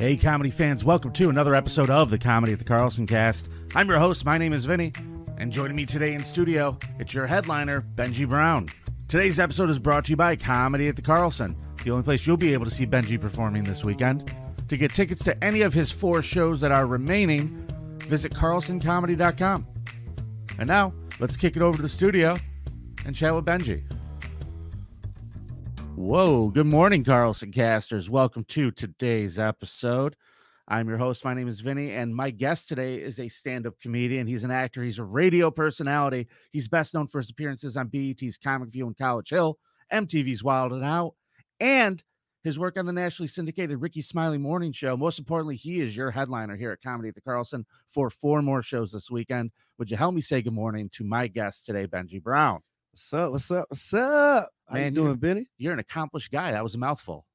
Hey, comedy fans, welcome to another episode of the Comedy at the Carlson Cast. I'm your host. My name is Vinny, and joining me today in studio, it's your headliner, Benji Brown. Today's episode is brought to you by Comedy at the Carlson, the only place you'll be able to see Benji performing this weekend. To get tickets to any of his four shows that are remaining, visit carlsoncomedy.com. And now, let's kick it over to the studio and chat with Benji. Whoa, good morning, Carlson casters. Welcome to today's episode. I'm your host. My name is Vinny, and my guest today is a stand up comedian. He's an actor, he's a radio personality. He's best known for his appearances on BET's Comic View and College Hill, MTV's Wild and Out, and his work on the nationally syndicated Rickey Smiley Morning Show. Most importantly, he is your headliner here at Comedy at the Carlson for four more shows this weekend. Would you help me say good morning to my guest today, Benji Brown? What's up? What's up? What's up? How you Man, doing, you're- Benny? You're an accomplished guy. That was a mouthful.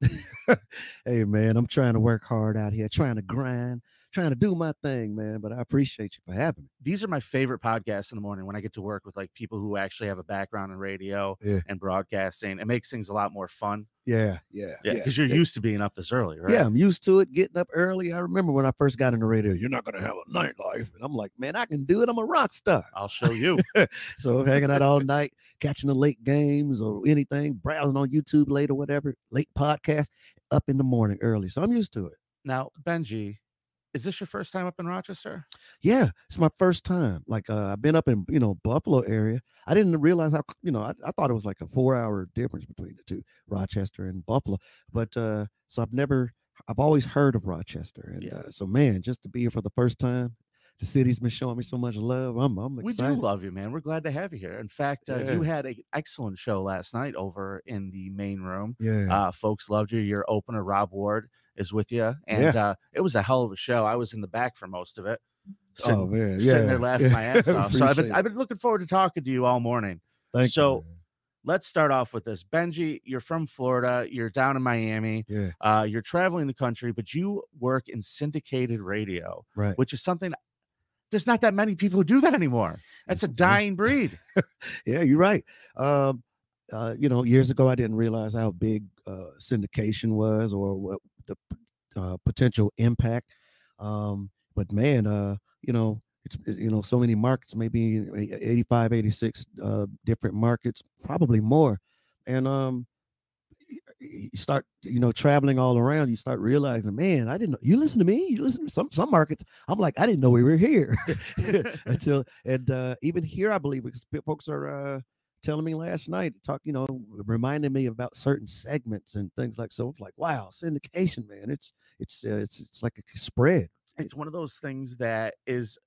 Hey man, I'm trying to work hard out here, trying to grind, trying to do my thing, man. But I appreciate you for having me. these are my favorite podcasts in the morning when I get to work with like people who actually have a background in radio Yeah. and broadcasting. It makes things a lot more fun. Yeah, yeah, Yeah, because you're yeah. used to being up this early, right? Yeah, I'm used to it, getting up early. I remember when I first got in the radio, you're not gonna have a nightlife. And I'm like, man, I can do it. I'm a rock star. I'll show you. So hanging out all night, catching the late games or anything, browsing on YouTube late or whatever, late podcast, up in the morning early. So I'm used to it. now, Benji, is this your first time up in Rochester? Yeah, it's my first time. Like uh, I've been up in you know Buffalo area. I didn't realize how you know I, I thought it was like a four hour difference between the two, Rochester and Buffalo. But uh, so I've never, I've always heard of Rochester, and Yeah. uh, so man, just to be here for the first time, the city's been showing me so much love. I'm I'm We do love you, man. We're glad to have you here. In fact, uh, you had an excellent show last night over in the main room. yeah, Uh, folks loved you. Your opener, Rob Ward, is with you, and uh, it was a hell of a show. I was in the back for most of it, sitting, oh man, sitting there yeah, laughing my ass off. So I've been, I've been looking forward to talking to you all morning. Thank so- you, let's start off with this. Benji, you're from Florida, you're down in Miami, yeah, uh, you're traveling the country, but you work in syndicated radio, right. which is something there's not that many people who do that anymore. That's a dying breed. Yeah, you're right. Um, uh, you know, years ago, I didn't realize how big uh, syndication was or what the uh, potential impact. Um, but man, uh, you know, it's you know so many markets, maybe e- 85, 86 uh, different markets, probably more. And um, you start, you know, traveling all around. You start realizing, man, I didn't know. You listen to me. You listen to some some markets. I'm like, I didn't know we were here until and uh, even here, I believe because folks are uh, telling me last night, talk, you know, reminding me about certain segments and things like so. It's like, wow, syndication, man. It's it's uh, it's it's like a spread. it's one of those things that is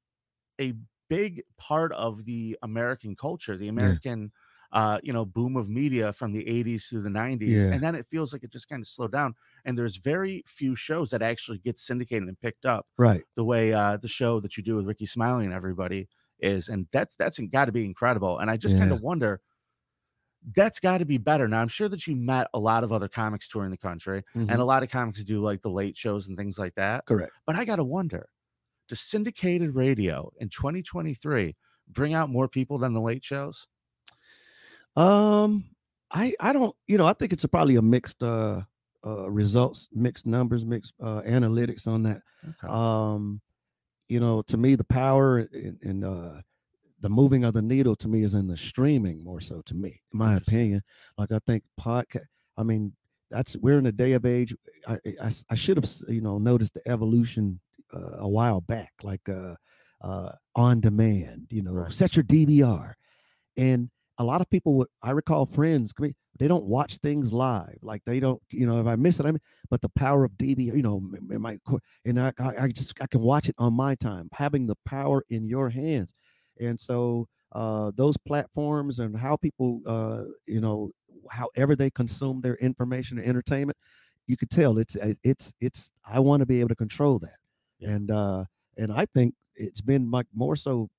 a big part of the American culture, the American uh, you know, boom of media from the 80s through the 90s. Yeah. And then it feels like it just kind of slowed down. And there's very few shows that actually get syndicated and picked up Right. the way uh the show that you do with Rickey Smiley and everybody is. And that's that's got to be incredible. And I just kind of wonder. That's got to be better. Now, I'm sure that you met a lot of other comics touring the country, and Mhm. a lot of comics do like the late shows and things like that. Correct. But I got to wonder does syndicated radio in 2023 bring out more people than the late shows? Um, I I don't, you know, I think it's a, probably a mixed uh uh results, mixed numbers, mixed uh analytics on that. Okay. um you know to me the power in, in uh the moving of the needle to me is in the streaming more so to me in my opinion like i think podcast i mean that's we're in a day of age I I should have you know noticed the evolution uh, a while back like uh uh on demand you know Right. set your dvr and a lot of people would i recall friends they don't watch things live like they don't you know if i miss it i mean but the power of db you know m- my and I, I just I can watch it on my time, having the power in your hands, and so uh, those platforms and how people uh, you know however they consume their information and entertainment, you could tell it's uh, it's it's I want to be able to control that, Yeah. and uh, and I think it's been like more so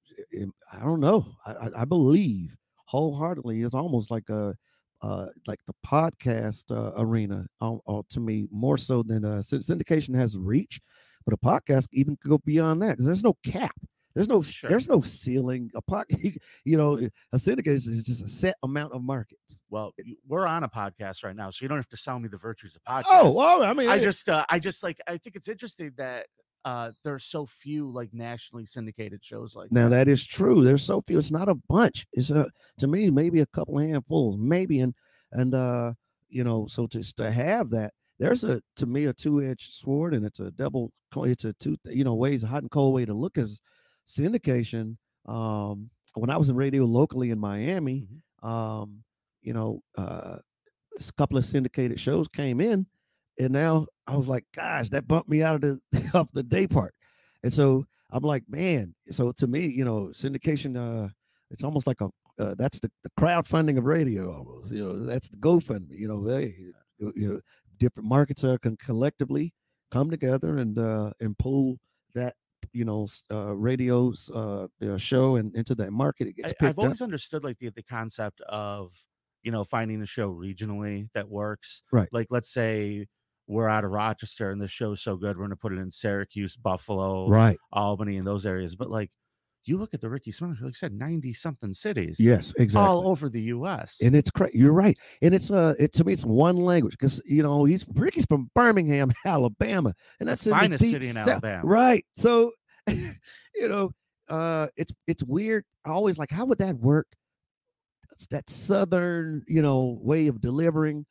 I don't know I- I believe wholeheartedly it's almost like a uh, like the podcast uh, arena uh, uh, to me more so than uh, syndication has reach, but a podcast even could go beyond that because there's no cap. There's no Sure. there's no ceiling. A pocket, you know, a syndication is just a set amount of markets. Well, we're on a podcast right now, so you don't have to sell me the virtues of podcast. Oh, well, I mean, I it- just, uh, I just like, I think it's interesting that uh there's so few like nationally syndicated shows like now that. that is true. There's so few. It's not a bunch. It's a to me maybe a couple handfuls, maybe, and and uh, you know, so just to have that, there's a to me a two edged sword, and it's a double. It's a two, you know, ways a hot and cold way to look as syndication. Um, when I was in radio locally in Miami, um, you know, uh, a couple of syndicated shows came in, and now I was like, gosh, that bumped me out of the off the day part, and so I'm like, man. So to me, you know, syndication, uh, it's almost like a uh, that's the, the crowdfunding of radio, almost. You know, that's the GoFundMe. You know, hey, you know, different markets uh, can collectively come together and uh, and pull that you know uh, radio's uh, uh, show and into that market. It gets I, picked I've up. always understood like the, the concept of you know finding a show regionally that works. Right. Like let's say we're out of Rochester and the show's so good, we're gonna put it in Syracuse, Buffalo, Right. Albany, and those areas. But like you look at the Ricky Smith, like I said, ninety something cities, Yes. Exactly. all over the U.S. and it's crazy. You're right, and it's uh, it to me, it's one language because you know he's Rickey's from Birmingham, Alabama, and that's in the finest deep city in South. Alabama. right? So, you know, uh, it's it's weird. I always like, how would that work? It's that southern, you know, way of delivering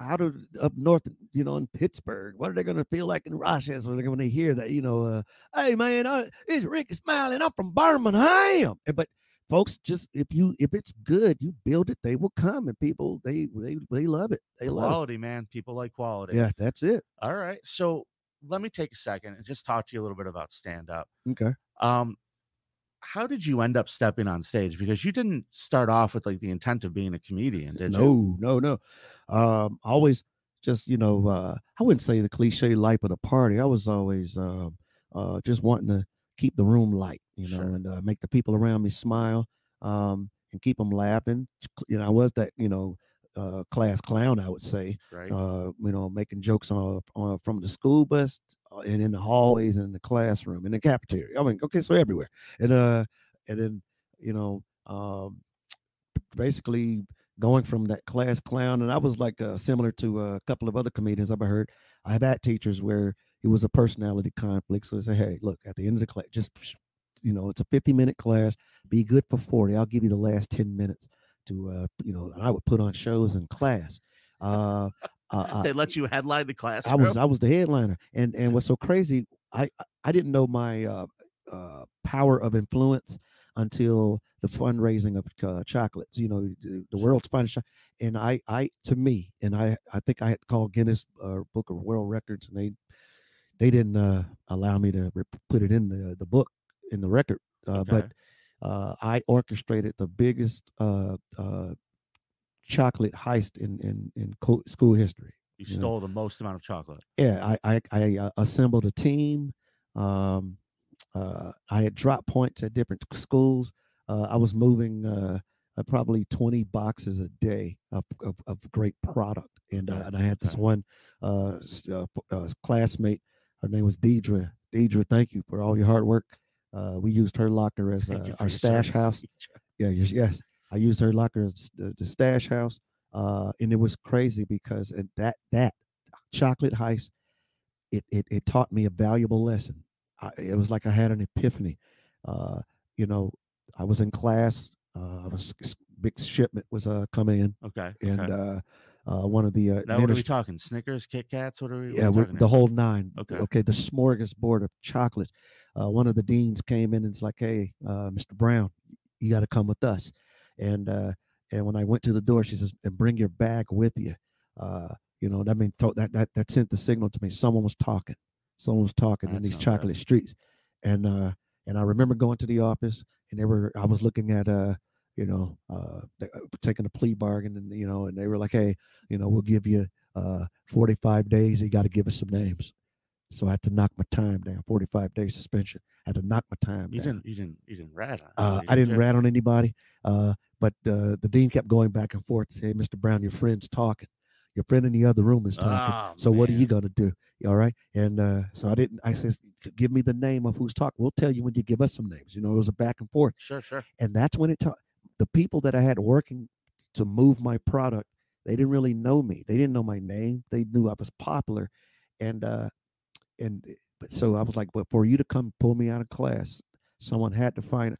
out of up north, you know, in Pittsburgh. What are they going to feel like in Rochester when they- when they hear that? You know, uh, hey man, I, it's Rickey Smiley. I'm from Birmingham, And- but folks just if you if it's good you build it they will come and people they they they love it they love Quality, man. People like quality. yeah that's it All right. So let me take a second and just talk to you a little bit about stand up. okay Um, how did you end up stepping on stage? Because you didn't start off with like the intent of being a comedian, did you? no no no um always just you know uh i wouldn't say the cliche life of the party i was always uh, uh just wanting to keep the room light you know Sure. and uh, make the people around me smile um and keep them laughing you know i was that you know uh class clown i would say Right. uh, you know, making jokes on, on from the school bus uh, and in the hallways and in the classroom and the cafeteria. I mean, okay, so everywhere. And uh, and then you know, um, basically going from that class clown, and I was like uh, similar to a couple of other comedians I've heard. I've had teachers where it was a personality conflict. So they say, hey, look, at the end of the class, just you know, it's a 50 minute class. Be good for 40. I'll give you the last 10 minutes to, uh, you know, and I would put on shows in class. Uh, uh, they let you headline the class. I was I was the headliner, and and what's so crazy, I I- didn't know my uh, uh, power of influence until the fundraising of uh, chocolates. You know, the, the world's finest, cho- and I I to me, and I I think I had called Guinness uh, Book of World Records, and they they didn't uh, allow me to rep- put it in the the book in the record, uh, but Okay. Uh, I orchestrated the biggest uh, uh, chocolate heist in in in co- school history you you know. stole the most amount of chocolate. yeah i i, I uh, assembled a team um uh i had drop points at different schools uh, i was moving probably 20 boxes a day of of, of great product and uh, and i had this one uh, uh, uh classmate her name was deidre deidre thank you for all your hard work uh we used her locker as uh, our stash service, house yeah yes, yes i used her locker as the, the stash house uh and it was crazy because that that chocolate heist it, it it taught me a valuable lesson I, it was like i had an epiphany uh you know i was in class uh i was big shipment was uh coming in Okay. and okay. Uh one of the uh now what are we talking? Snickers, Kit Kats? What are we? yeah we the whole nine Okay. okay the smorgasbord of chocolates uh one of the deans came in and it's like hey uh mr brown you got to come with us and uh and when i went to the door she says and bring your bag with you uh you know that mean that that that sent the signal to me someone was talking someone was talking in these sounds good. chocolate streets and uh and i remember going to the office and they were i was looking at uh you know uh uh, taking a plea bargain and you know and they were like hey you know we'll give you uh 45 days you got to give us some names so i had to knock my time down 45 days suspension I had to knock my time You down didn't. You didn't. You didn't rat on. uh, I did didn't rat on anybody, uh, but uh, the dean kept going back and forth to say, "Mr. Brown, your friend's talking. Your friend in the other room is talking. Oh, so what are you gonna do? All right. And uh, so I didn't. I says, give me the name of who's talking. We'll tell you when you give us some names. You know, it was a back and forth, Sure, sure. and that's when it taught the people that I had working to move my product. They didn't really know me. They didn't know my name. They knew I was popular, and uh, and so I was like, but for you to come pull me out of class, someone had to find.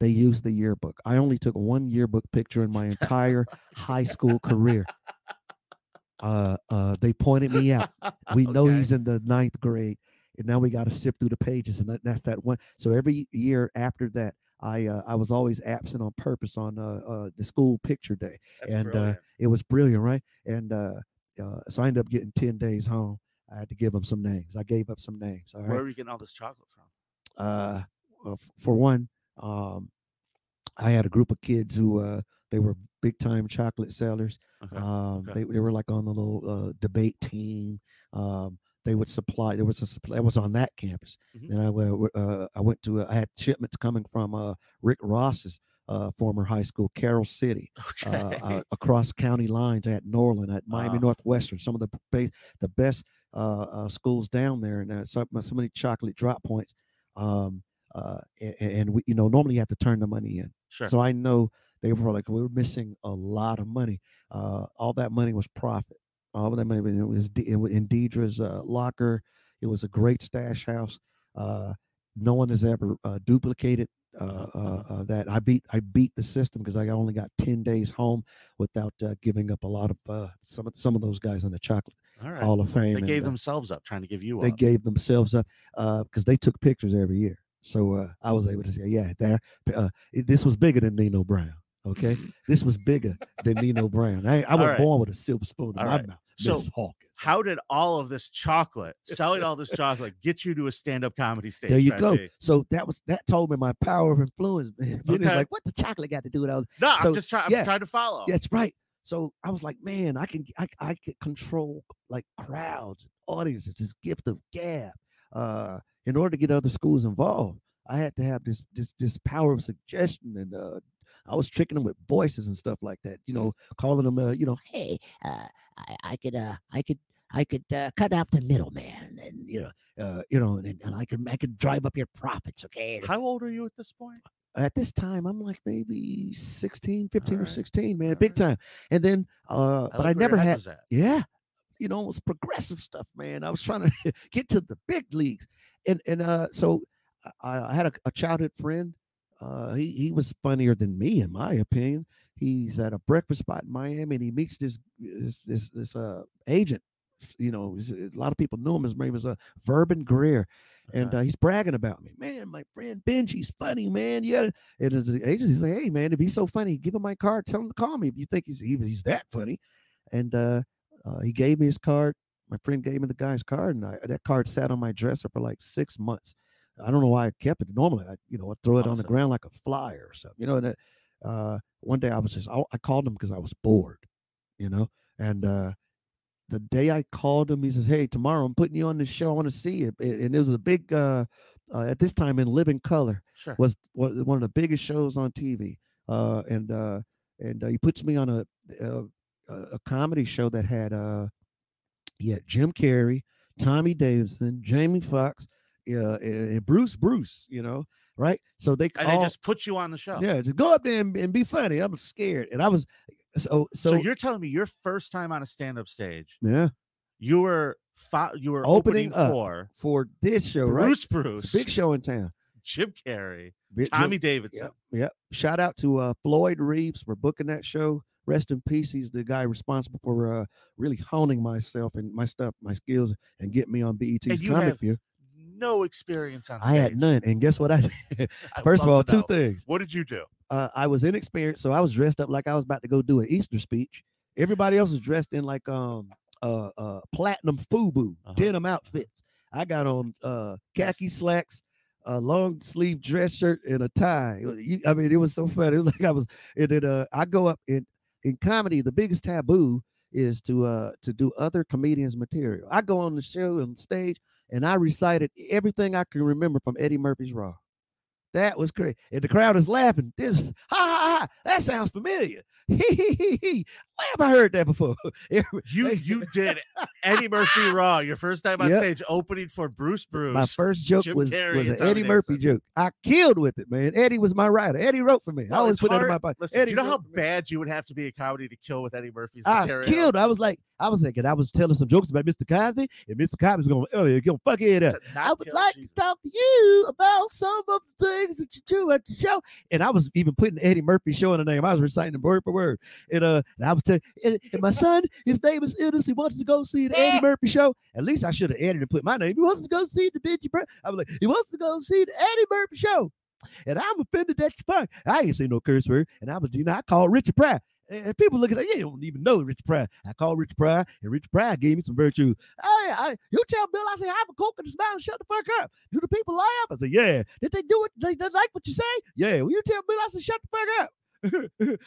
They used the yearbook. I only took one yearbook picture in my entire high school career. Uh, uh, they pointed me out. We know Okay. he's in the ninth grade, and now we got to sift through the pages, and that, that's that one. So every year after that, I uh, I was always absent on purpose on uh, uh, the school picture day. That's and, uh. It was brilliant, right? And uh, uh, so I ended up getting ten days home. I had to give them some names. I gave up some names. All right. Where were you getting all this chocolate from? uh, f- for one, um, I had a group of kids who uh, they were big time chocolate sellers. Okay. Um, okay. they, they were like on the little uh, debate team. Um, they would supply. There was a supply. I was on that campus. Mhm. Then I went. Uh, I went to. I had shipments coming from uh, Rick Ross's uh, former high school, Carol City, uh, okay. uh, across county lines at Norland, at Miami. Northwestern. Some of the the best uh, uh, schools down there, and uh, so, so many chocolate drop points. Um, uh, and, and we, you know, normally you have to turn the money in. sure. So I know they were like, we were missing a lot of money. Uh, all that money was profit. That money it was it in Deidre's uh, locker. It was a great stash house. Uh, no one has ever uh, duplicated uh, Uh-huh, uh, uh, that. I beat I beat the system because I only got ten days home without uh, giving up a lot of uh, some of some of those guys in the chocolate all right. Hall of Fame. They and, gave uh, themselves up trying to give you they up. gave themselves up because they took pictures every year. So uh, I was able to say, yeah, there. Uh, this was bigger than Nino Brown. Okay, this was bigger than Nino Brown. I, I was right. born with a silver spoon in All my right. mouth. So, Miss Hawkins. How did all of this chocolate, selling all this chocolate, get you to a stand-up comedy stage? there you go. So that was that told me my power of influence. man. Okay. like, what the chocolate got to do with all? No, So, I'm just trying. I'm yeah. trying to follow. That's right. So I was like, man, I can I I could control like crowds, audiences, this gift of gab. Uh, in order to get other schools involved, I had to have this this this power of suggestion, and uh, I was tricking them with voices and stuff like that. You know, calling them, uh, you know, hey, uh, I, I could, uh, I could, I could uh, cut out the middleman, and you know, uh, you know, and, and I could, I could drive up your profits. Okay, How old are you at this point? at this time i'm like maybe 16 15 or 16 man All big right. time and then uh but i never had yeah you know it was progressive stuff man i was trying to get to the big leagues and and uh so i, I had a, a childhood friend uh he, he was funnier than me in my opinion he's at a breakfast spot in miami and he meets this this this, this uh agent you know a lot of people knew him his name was a uh Verben greer and Okay. uh, he's bragging about me man my friend benji's funny man yeah and the agent he's like hey man if he's so funny give him my card tell him to call me if you think he's he, he's that funny and uh, uh, he gave me his card. My friend gave me the guy's card, and I, that card sat on my dresser for like six months. I don't know why I kept it. Normally, I you know I throw it on the ground like a flyer or something. You know, and that, uh, one day I was just I, I called him because I was bored. You know, and uh, the day I called him, he says, "Hey, tomorrow I'm putting you on the show. I want to see you." And it was a big uh, uh, at this time in living color Sure. was one one of the biggest shows on TV. Uh, and uh, and uh, he puts me on a, a a comedy show that had uh, yeah, Jim Carrey, Tommy Davidson, Jamie Foxx, uh, and, Bruce Bruce. You know, right? So they and all they just put you on the show. yeah, just go up there and, and be funny. I'm scared, and I was so so, So, you're telling me your first time on a stand-up stage, yeah you were fo- you were Opening opening, for for this show, right? Bruce It's Bruce, big show in town. Jim Carrey, Big- Tommy Davidson. Yep. Yep. Shout out to uh, Floyd Reeves for booking that show. Rest in peace. He's the guy responsible for uh, really honing myself and my stuff, my skills, and get me on BET's you have. No experience on stage. I had none. And guess what I did? First of all, two things. What did you do? Uh, I was inexperienced, so I was dressed up like I was about to go do an Easter speech. Everybody else was dressed in like um uh uh platinum FUBU Uh-huh. denim outfits. I got on uh khaki slacks, a long sleeve dress shirt, and a tie. You- I mean, it was so funny. It was like I was. And then uh, I go up in in comedy. The biggest taboo is to uh to do other comedians' material. I go on the show on stage and I recited everything I can remember from Eddie Murphy's Raw. That was great. And the crowd is laughing. This, ha ha ha. That sounds familiar. Hee hee hee hee. Where have I heard that before? You you did Eddie Murphy Raw, your first time on Yep. stage, opening for Bruce Bruce. My first joke Jim was, Carrey was an Eddie Murphy joke. I killed with it, man. Eddie was my writer. Eddie wrote for me. I Well, always it's put that in my pocket. Listen, Eddie do you know how wrote for me. bad you would have to be a comedy to kill with Eddie Murphy's I material? killed. I was like, I was thinking, I was telling some jokes about Mr. Cosby, and Mr. Cosby's going, oh, you're going to fuck it up. I would like Jesus. to talk to you about some of the things that you do at the show. And I was even putting Eddie Murphy show in the name. I was reciting them word for word. And uh, and I was telling, and, and my son, his name is Idris. He wants to go see the Eddie Murphy show. At least I should have added and put my name. He wants to go see the Benji. Bur-" I was like, he wants to go see the Eddie Murphy show. And I'm offended that you fuck. I ain't say no curse word. And I was, you know, I called Richard Pryor. And people look at that, yeah, you don't even know Rich Pryor. I called Rich Pryor, and Rich Pryor gave me some virtue. Hey, I, you tell Bill, I say, I have a coke in the smile and shut the fuck up. Do the people laugh? I said, yeah. Did they do it? They, they like what you say? Yeah. Well, you tell Bill, I said, shut the fuck up.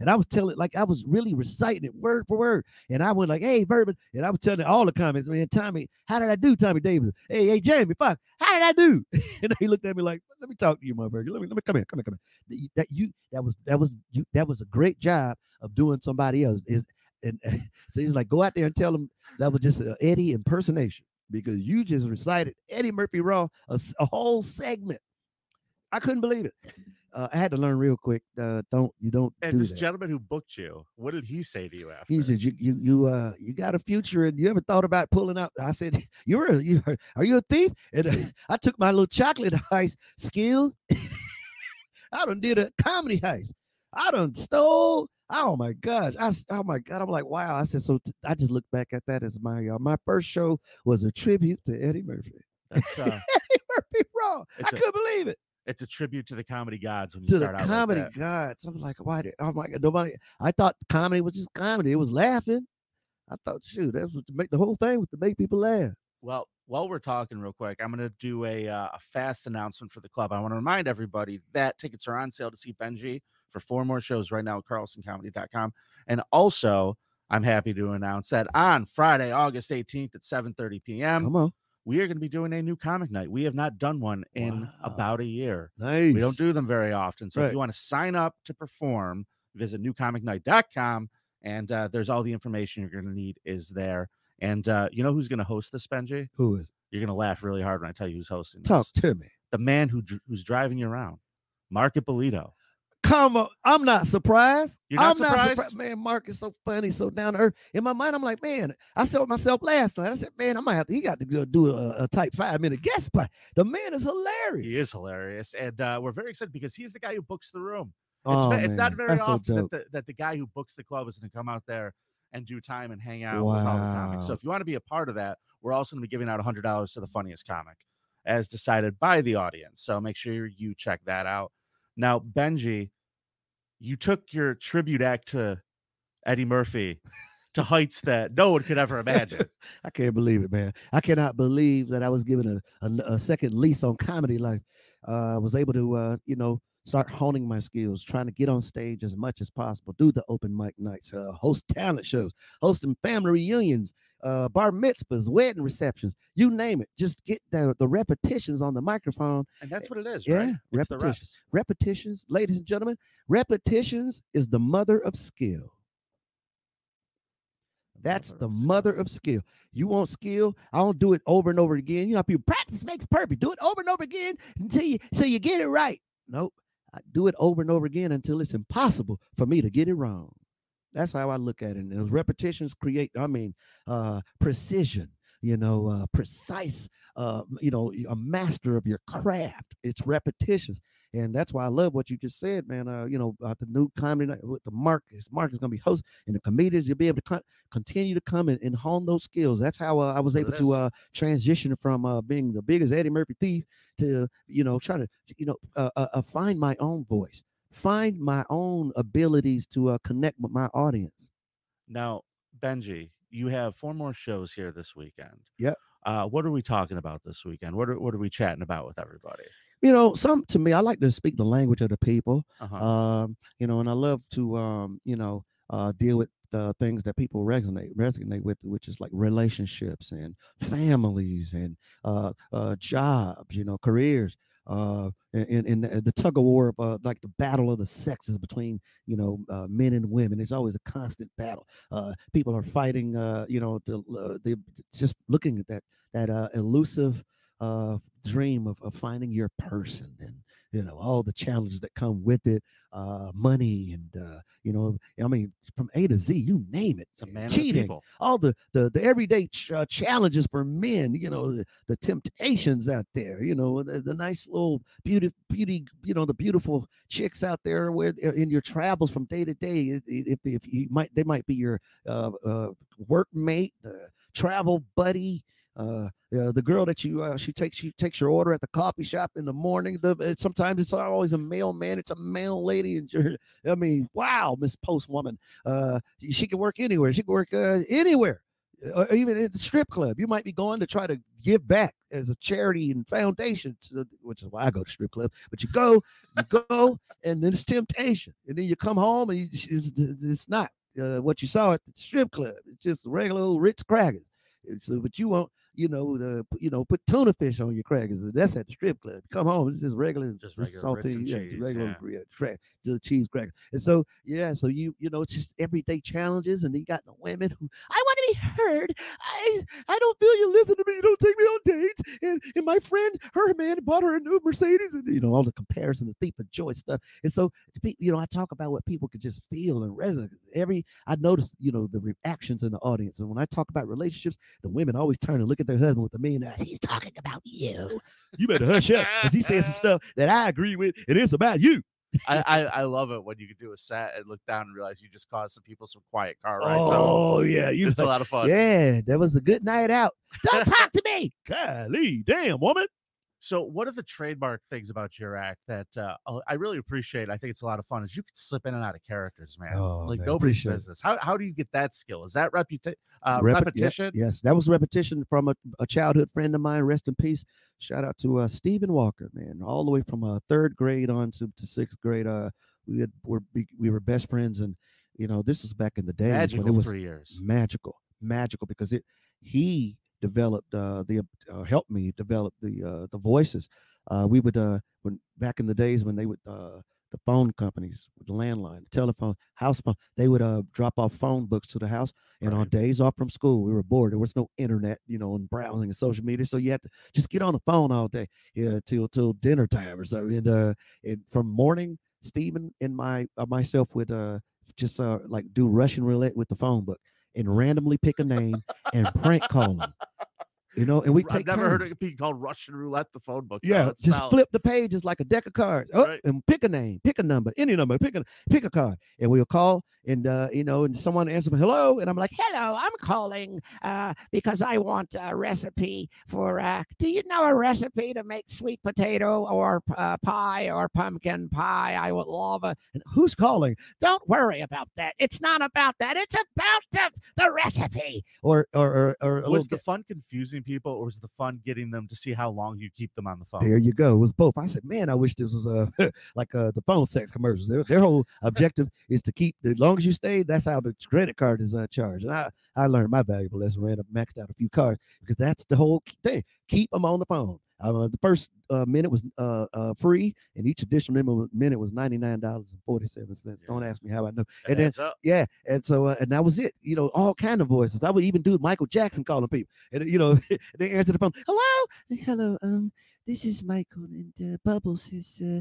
And I was telling, like, I was really reciting it word for word. And I went like, hey, Bourbon. And I was telling all the comments, man, Tommy, how did I do, Tommy Davis? Hey, hey, Jamie, fuck, how did I do? and he looked at me like, let me talk to you, motherfucker. Let me, let me come here, come here, come here. That you, that was, that was, you, that was a great job of doing somebody else. Is and so he's like, go out there and tell them that was just an Eddie impersonation because you just recited Eddie Murphy Raw a whole segment. I couldn't believe it. Uh, I had to learn real quick. Uh, don't you don't And do this that. gentleman who booked you, what did he say to you after? He said, "You you you uh you got a future, and you ever thought about pulling out?" I said, "You're a, you are, are you a thief?" And uh, I took my little chocolate heist skills. I done did a comedy heist. I done stole. Oh my gosh! I oh my god! I'm like, wow. I said, so t- I just look back at that as my uh, my first show was a tribute to Eddie Murphy. That's, uh, Eddie Murphy Raw. I couldn't believe it it's a tribute to the comedy gods when you to the start out comedy like gods. I'm like, why? Did, oh my god, nobody. I thought comedy was just comedy. It was laughing. I thought, shoot, that's what to make the whole thing was to make people laugh. Well, while we're talking real quick, I'm going to do a, uh, a fast announcement for the club. I want to remind everybody that tickets are on sale to see Benji for four more shows right now at carlsoncomedy.com. And also, I'm happy to announce that on Friday, August 18th at 7:30 p.m., Come on, we are going to be doing a new comic night. We have not done one in Wow. about a year. nice. We don't do them very often. So if you want to sign up to perform, visit newcomicnight.com and uh, there's all the information you're going to need is there. And uh, you know who's going to host this, Benji? Who is? You're going to laugh really hard when I tell you who's hosting. Talk This. to me. The man who who's driving you around, Mark Ippolito. Come I'm not surprised. You're not I'm not surprised? surprised. Man, Mark is so funny, so down to earth. In my mind, I'm like, man, I said to myself last night. I said, man, I might have to. He got to go do a, a type five minute guest spot. The man is hilarious. He is hilarious, and uh, we're very excited because he's the guy who books the room. It's, Oh, it's not very that's so often that the, that the guy who books the club is going to come out there and do time and hang out with all the comics. So if you want to be a part of that, we're also going to be giving out $100 to the funniest comic as decided by the audience. So make sure you check that out. Now, Benji, you took your tribute act to Eddie Murphy to heights that no one could ever imagine. I can't believe it, man. I cannot believe that I was given a, a, a second lease on comedy life. Uh, I was able to, uh, you know, start honing my skills, trying to get on stage as much as possible, do the open mic nights, uh, host talent shows, hosting family reunions, uh, bar mitzvahs, wedding receptions, you name it. Just get the, the repetitions on the microphone. And that's what it is, Yeah, right? Repetitions. Repetitions, ladies and gentlemen, repetitions is the mother of skill. That's the mother of skill. You want skill? I don't do it over and over again. You know, people practice makes perfect. Do it over and over again until you so you get it right. Nope. I do it over and over again until it's impossible for me to get it wrong. That's how I look at it. And those repetitions create, I mean, uh, precision, you know, uh, precise, uh, you know, a master of your craft. It's repetitions. And that's why I love what you just said, man. Uh, you know, about the new comedy night with the Marcus. Mark is going to be host, and the comedians you'll be able to con- continue to come and, and hone those skills. That's how uh, I was able to uh, transition from uh, being the biggest Eddie Murphy thief to you know trying to you know uh, uh, uh, find my own voice, find my own abilities to uh, connect with my audience. Now, Benji, you have four more shows here this weekend. Yep. Uh, what are we talking about this weekend? What are what are we chatting about with everybody? You know, some to me, I like to speak the language of the people. Uh-huh. um you know and i love to um you know uh deal with the things that people resonate resonate with which is like relationships and families and uh uh jobs you know careers uh, in, in the, the tug of war of uh, like the battle of the sexes between you know uh, men and women. There's always a constant battle. Uh, people are fighting. Uh, you know, the, uh, the just looking at that that uh, elusive uh, dream of, of finding your person and you know all the challenges that come with it uh money and uh you know i mean from a to z you name it It's a man of cheating all the the, the everyday ch- uh, challenges for men you know the, the temptations out there you know the, the nice little beauty beauty you know the beautiful chicks out there where uh, in your travels from day to day if, if you might they might be your uh, uh workmate uh, travel buddy uh, uh the girl that you uh, she takes she takes your order at the coffee shop in the morning the uh, sometimes it's not always a mailman it's a mail lady and i mean wow miss postwoman uh she can work anywhere she can work uh, anywhere or even at the strip club. You might be going to try to give back as a charity and foundation the, which is why i go to strip club but you go you go and then it's temptation and then you come home and you, it's, it's not uh, what you saw at the strip club it's just regular old ritz crackers. So but you won't you know, the you know, put tuna fish on your crackers. That's at the strip club. Come home, it's just regular, Just regular and yeah, cheese, regular yeah. crack, just cheese crackers. And so, yeah, so you you know, it's just everyday challenges, and then you got the women who I be heard. I I don't feel you listen to me. You don't take me on dates. And and my friend, her man bought her a new Mercedes, and you know all the comparison, the thief of joy stuff. And so, you know, I talk about what people could just feel and resonate. Every I notice, you know, the reactions in the audience, and when I talk about relationships, the women always turn and look at their husband with a mean eye. He's talking about you. You better hush up, because he says some stuff that I agree with, and it's about you. I, I I love it when you can do a set and look down and realize you just caused some people some quiet car rides. home. Oh yeah, you. it's a lot of fun. Yeah, that was a good night out. Don't talk to me. Golly, damn woman. So, what are the trademark things about your act that uh, uh, I really appreciate? I think it's a lot of fun. Is you can slip in and out of characters, man. Oh, like man, nobody's business. How how do you get that skill? Is that reputa- uh, yeah, repetition? yes, that was repetition from a, a childhood friend of mine. Rest in peace. Shout out to uh, Stephen Walker, man. All the way from uh, third grade on to, to sixth grade. Uh, we had were we were best friends, and you know this was back in the days Magical when it was three years. magical, magical because it he developed uh, the uh, helped me develop the uh, the voices. Uh, we would uh, when back in the days when they would uh, the phone companies the landline, telephone, house phone, they would uh, drop off phone books to the house. And on days off from school, we were bored. There was no internet, you know, and browsing and social media, so you had to just get on the phone all day, yeah, till till dinner time or so. And uh, and from morning, Stephen and my uh, myself would uh just uh like do Russian roulette with the phone book and randomly pick a name and prank call them. You know, and we I've never heard turns. it be called Russian roulette. The phone book. Yeah, That's just solid. flip the pages like a deck of cards. Oh, Right. and pick a name, pick a number, any number, pick a pick a card, and we'll call, and uh, you know, and someone answers, hello, and I'm like, Hello, I'm calling uh, because I want a recipe for. Uh, do you know a recipe to make sweet potato or uh, pie or pumpkin pie? I would love it. and who's calling? Don't worry about that. It's not about that. It's about the, the recipe. Or or or, or Was the fun confusing people, or was the fun getting them to see how long you keep them on the phone? There you go. It was both. I said, man, I wish this was uh, like uh, the phone sex commercials. Their, their whole objective is to keep, as long as you stay, that's how the credit card is uh, charged. And I, I learned my valuable lesson, ran up, maxed out a few cards because that's the whole thing. Keep them on the phone. Uh, the first uh, minute was uh, uh, free, and each additional minute- minute was ninety nine dollars and forty seven cents. Don't ask me how I know. And then- up. Yeah, and so uh, and that was it. You know, all kind of voices. I would even do Michael Jackson calling people, and you know, they answer the phone. Hello, Hello, um, this is Michael, and uh, Bubbles is uh,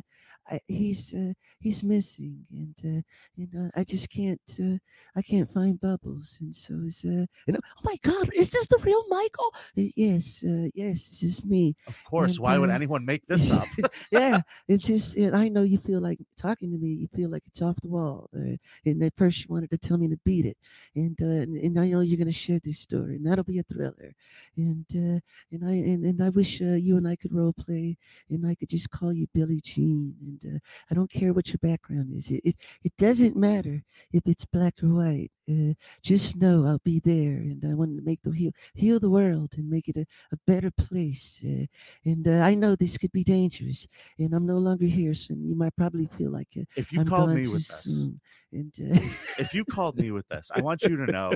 I, he's uh, he's missing, and uh, and uh, I just can't uh, I can't find Bubbles, and so is uh, and, oh my God, is this the real Michael? uh, yes, uh, yes, this is me. Of course. And, Why would uh, make this up? yeah, it's just and I know you feel like talking to me. You feel like it's off the wall. Uh, and at first you wanted to tell me to beat it, and uh, and, and I know you're gonna share this story, and that'll be a thriller. And uh, and I and, and I wish uh, you and I could role play, and I could just call you Billie Jean. And uh, I don't care what your background is. It, it it doesn't matter if it's black or white. Uh, just know I'll be there, and I want to make the heal heal the world and make it a, a better place. Uh, and uh, I know this could be dangerous, and I'm no longer here, so you might probably feel like uh, If you I'm called me with this, soon. And uh, if you called me with this, I want you to know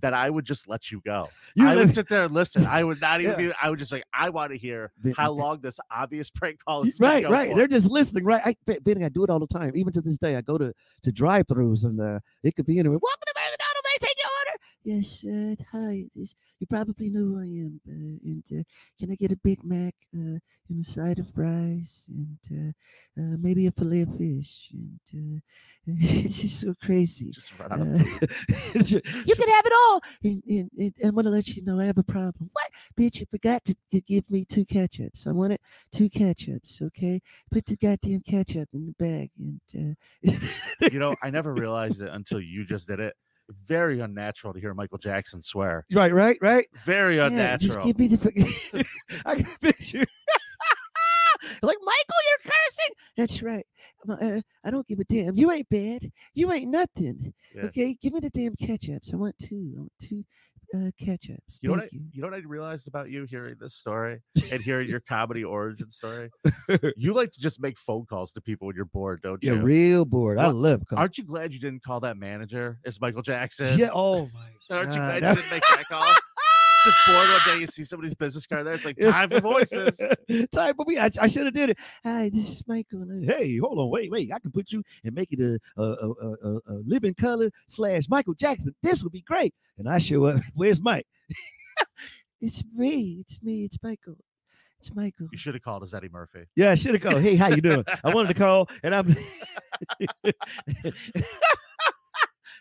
that I would just let you go. You I would sit there and listen. I would not even Yeah. be. I would just like. I want to hear The- how long this obvious prank call is. right, right. for. They're just listening, right? I, I do it all the time. Even to this day, I go to to drive-throughs, and uh, it could be anywhere. Welcome to McDonald's. May I take your order? Yes, uh, hi. This, you probably know who I am. Uh, and uh, can I get a Big Mac uh, and a side of fries and uh, uh, maybe a fillet of fish? And uh, it's just so crazy. Just run out of food. you can have it all. And, and, and I'm gonna let you know I have a problem. What, bitch? You forgot to, to give me two ketchups. I wanted two ketchups. Okay, put the goddamn ketchup in the bag. And uh, You know, I never realized it until you just did it. Very unnatural to hear Michael Jackson swear. right, right, right. Very yeah, unnatural. just give me the. I can picture. like Michael, you're cursing. That's right. Uh, I don't give a damn. You ain't bad. You ain't nothing. Yeah. Okay, give me the damn ketchups. I want two. I want two uh, ketchups. You know, what I, you. you know what I realized about you hearing this story and hearing your comedy origin story? You like to just make phone calls to people when you're bored, don't you? Yeah, you? real bored. I What- love. Aren't you glad you didn't call that manager as Michael Jackson? Yeah. Oh my. Aren't you God. glad you didn't make that call? Just bored one day, you see somebody's business card there. It's like time for voices. Time for me. I, I should have did it. Hi, this is Michael. Hey, hold on, wait, wait. I can put you and make it a a, a, a, a- a living color slash Michael Jackson. This would be great. And I show up. Where's Mike? It's me. It's me. It's Michael. It's Michael. You should have called us Eddie Murphy. Yeah, I should have called. Hey, how you doing? I wanted to call, and I'm.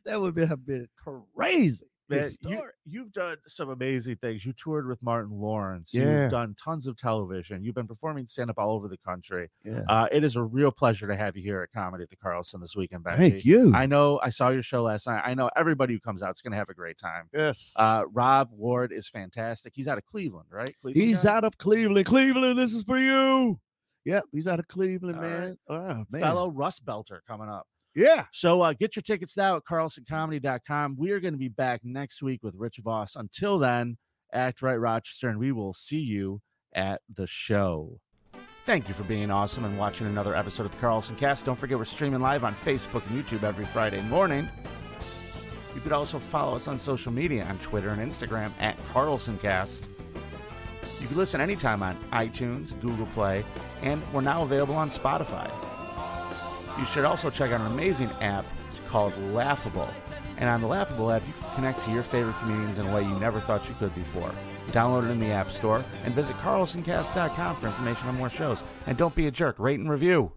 that would have been crazy. Man, you, you've done some amazing things. You toured with Martin Lawrence. Yeah. You've done tons of television. You've been performing stand up all over the country. Yeah. Uh, it is a real pleasure to have you here at Comedy at the Carlson this weekend, Becky. Thank you. I know I saw your show last night. I know everybody who comes out is going to have a great time. yes. Uh, Rob Ward is fantastic. He's out of Cleveland, right? Cleveland he's guy? out of Cleveland. Cleveland, this is for you. Yep, he's out of Cleveland, All right. man. Oh, man. fellow Rust Belter coming up. Yeah. So uh, get your tickets now at carlsoncomedy.com. We are going to be back next week with Rich Voss. Until then, act right, Rochester, and we will see you at the show. Thank you for being awesome and watching another episode of the Carlson Cast. Don't forget we're streaming live on Facebook and YouTube every Friday morning. You could also follow us on social media on Twitter and Instagram at CarlsonCast. You can listen anytime on iTunes, Google Play, and we're now available on Spotify. You should also check out an amazing app called Laughable. And on the Laughable app, you can connect to your favorite comedians in a way you never thought you could before. Download it in the App Store and visit carlsoncast.com for information on more shows. And don't be a jerk, rate and review.